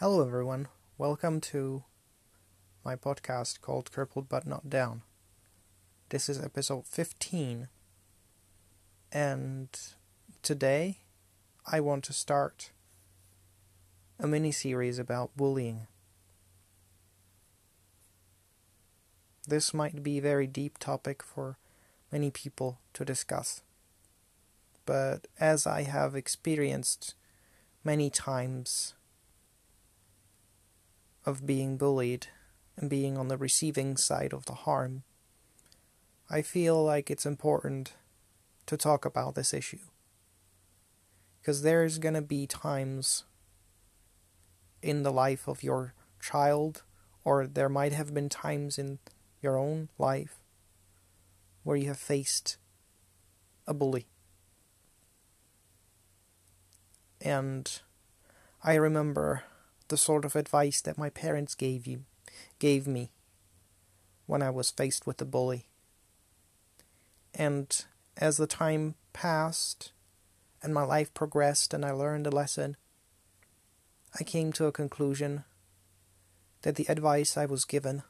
Hello, everyone. Welcome to my podcast called Crippled But Not Down. This is episode 15, and today I want to start a mini series about bullying. This might be a very deep topic for many people to discuss, but as I have experienced many times of being bullied and being on the receiving side of the harm, I feel like it's important to talk about this issue. Because there's going to be times in the life of your child, or there might have been times in your own life where you have faced a bully. And I remember the sort of advice that my parents gave you gave me when I was faced with a bully. And as the time passed and my life progressed and I learned a lesson, I came to a conclusion that the advice I was given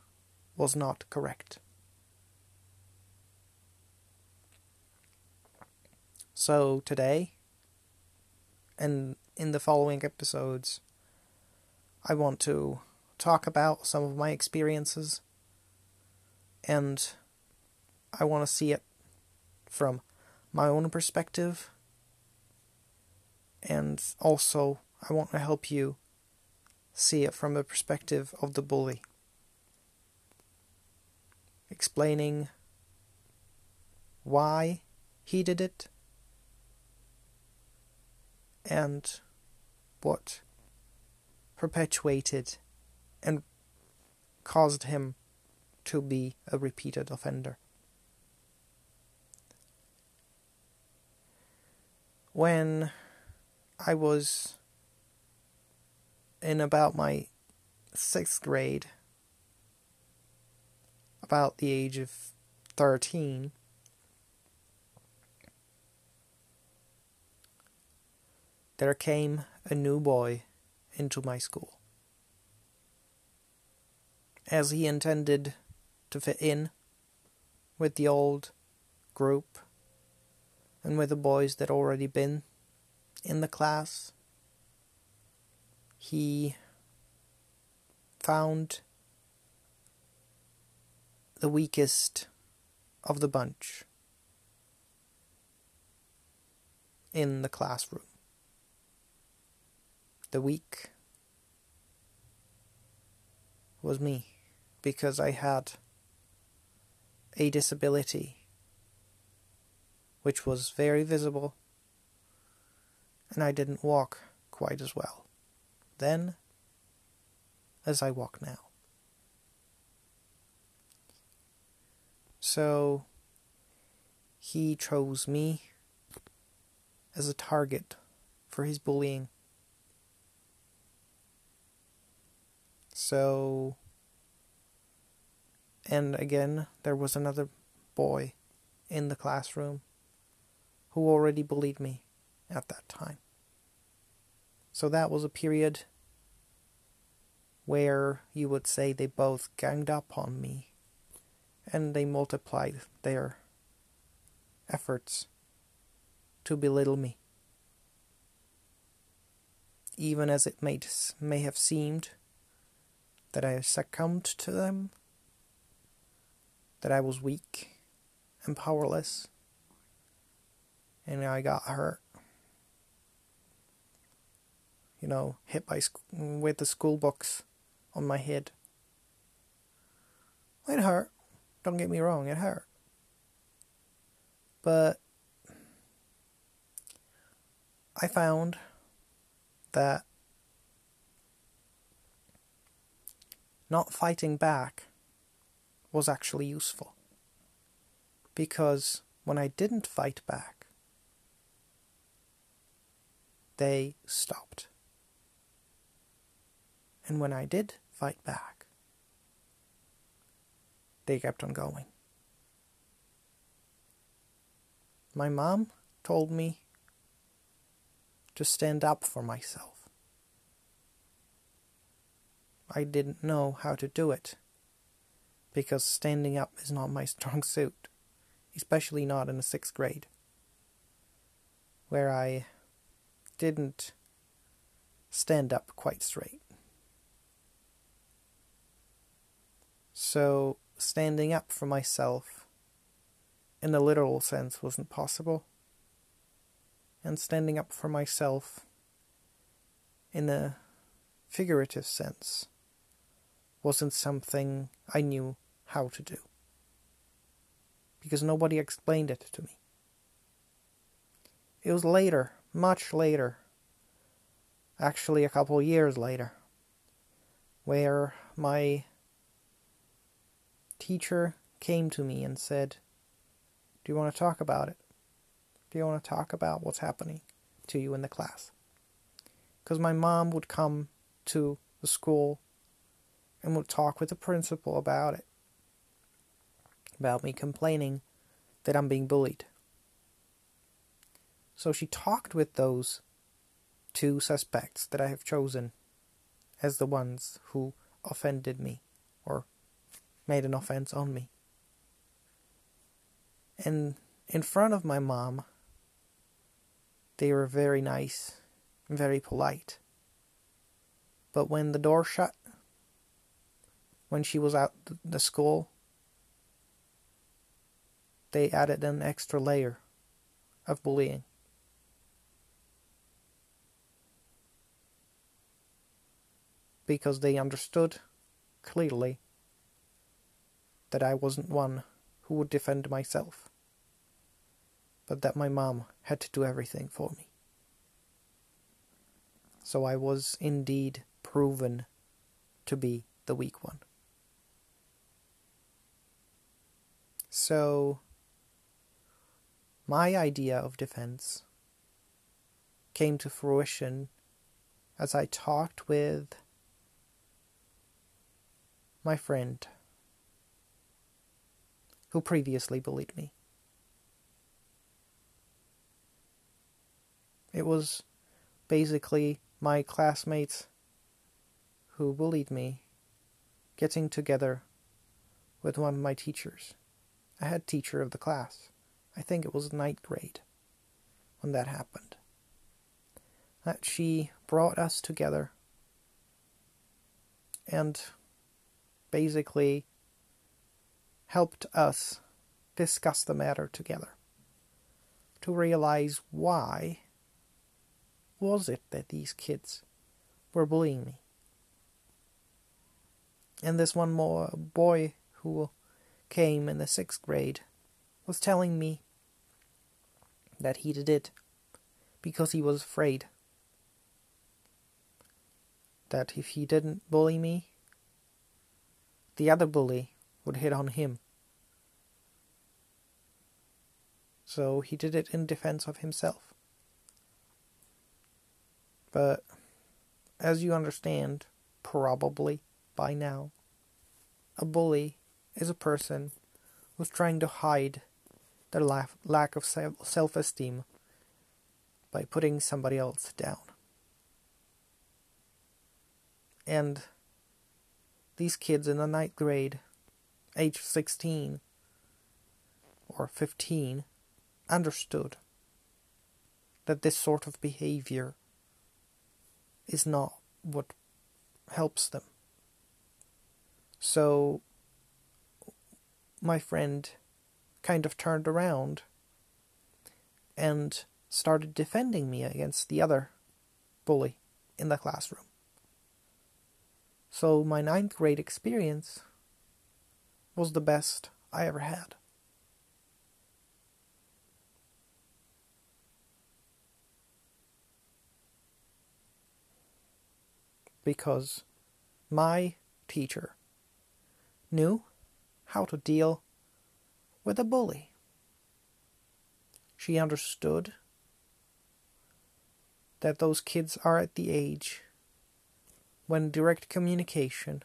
was not correct. So today, and in the following episodes, I want to talk about some of my experiences, and I want to see it from my own perspective, and also I want to help you see it from the perspective of the bully. Explaining why he did it and what perpetuated and caused him to be a repeated offender. When I was in about my sixth grade, about the age of 13, there came a new boy into my school. As he intended to fit in with the old group and with the boys that already been in the class, he found the weakest of the bunch in the classroom the week was me because I had a disability which was very visible and I didn't walk quite as well then as I walk now. So he chose me as a target for his bullying. So, and again, there was another boy in the classroom who already bullied me at that time. So that was a period where you would say they both ganged up on me and they multiplied their efforts to belittle me. Even as it may, may have seemed that I succumbed to them, that I was weak and powerless, and I got hurt. You know, hit by sc- with the school books on my head. It hurt. Don't get me wrong, it hurt. But I found that not fighting back was actually useful. Because when I didn't fight back, they stopped. And when I did fight back, they kept on going. My mom told me to stand up for myself. I didn't know how to do it. Because standing up is not my strong suit, especially not in the sixth grade, where I didn't stand up quite straight. So, standing up for myself in a literal sense wasn't possible, and standing up for myself in a figurative sense wasn't something I knew how to do. Because nobody explained it to me. It was later, much later, actually a couple years later, where my teacher came to me and said, Do you want to talk about it? Do you want to talk about what's happening to you in the class? Because my mom would come to the school and we'll talk with the principal about it. About me complaining that I'm being bullied. So she talked with those two suspects that I have chosen as the ones who offended me or made an offense on me. And in front of my mom, they were very nice, very polite. But when the door shut, when she was at the school, they added an extra layer of bullying. Because they understood clearly that I wasn't one who would defend myself, but that my mom had to do everything for me. So I was indeed proven to be the weak one. So, my idea of defense came to fruition as I talked with my friend who previously bullied me. It was basically my classmates who bullied me getting together with one of my teachers a head teacher of the class. I think it was ninth grade when that happened. That she brought us together and basically helped us discuss the matter together to realize why was it that these kids were bullying me. And this one more boy who came in the sixth grade was telling me that he did it because he was afraid that if he didn't bully me, the other bully would hit on him. So he did it in defense of himself. But as you understand, probably by now, a bully is a person who's trying to hide their lack of self esteem by putting somebody else down. And these kids in the ninth grade, age 16 or 15, understood that this sort of behavior is not what helps them. So my friend kind of turned around and started defending me against the other bully in the classroom. So my ninth grade experience was the best I ever had. Because my teacher knew how to deal with a bully. She understood that those kids are at the age when direct communication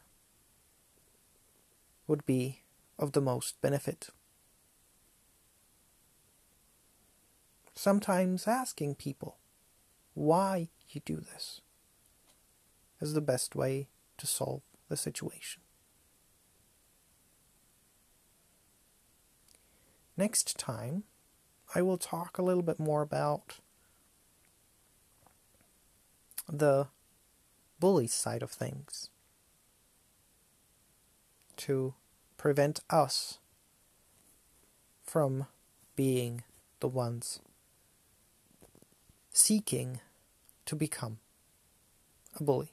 would be of the most benefit. Sometimes asking people why you do this is the best way to solve the situation. Next time, I will talk a little bit more about the bully side of things to prevent us from being the ones seeking to become a bully.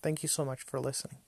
Thank you so much for listening.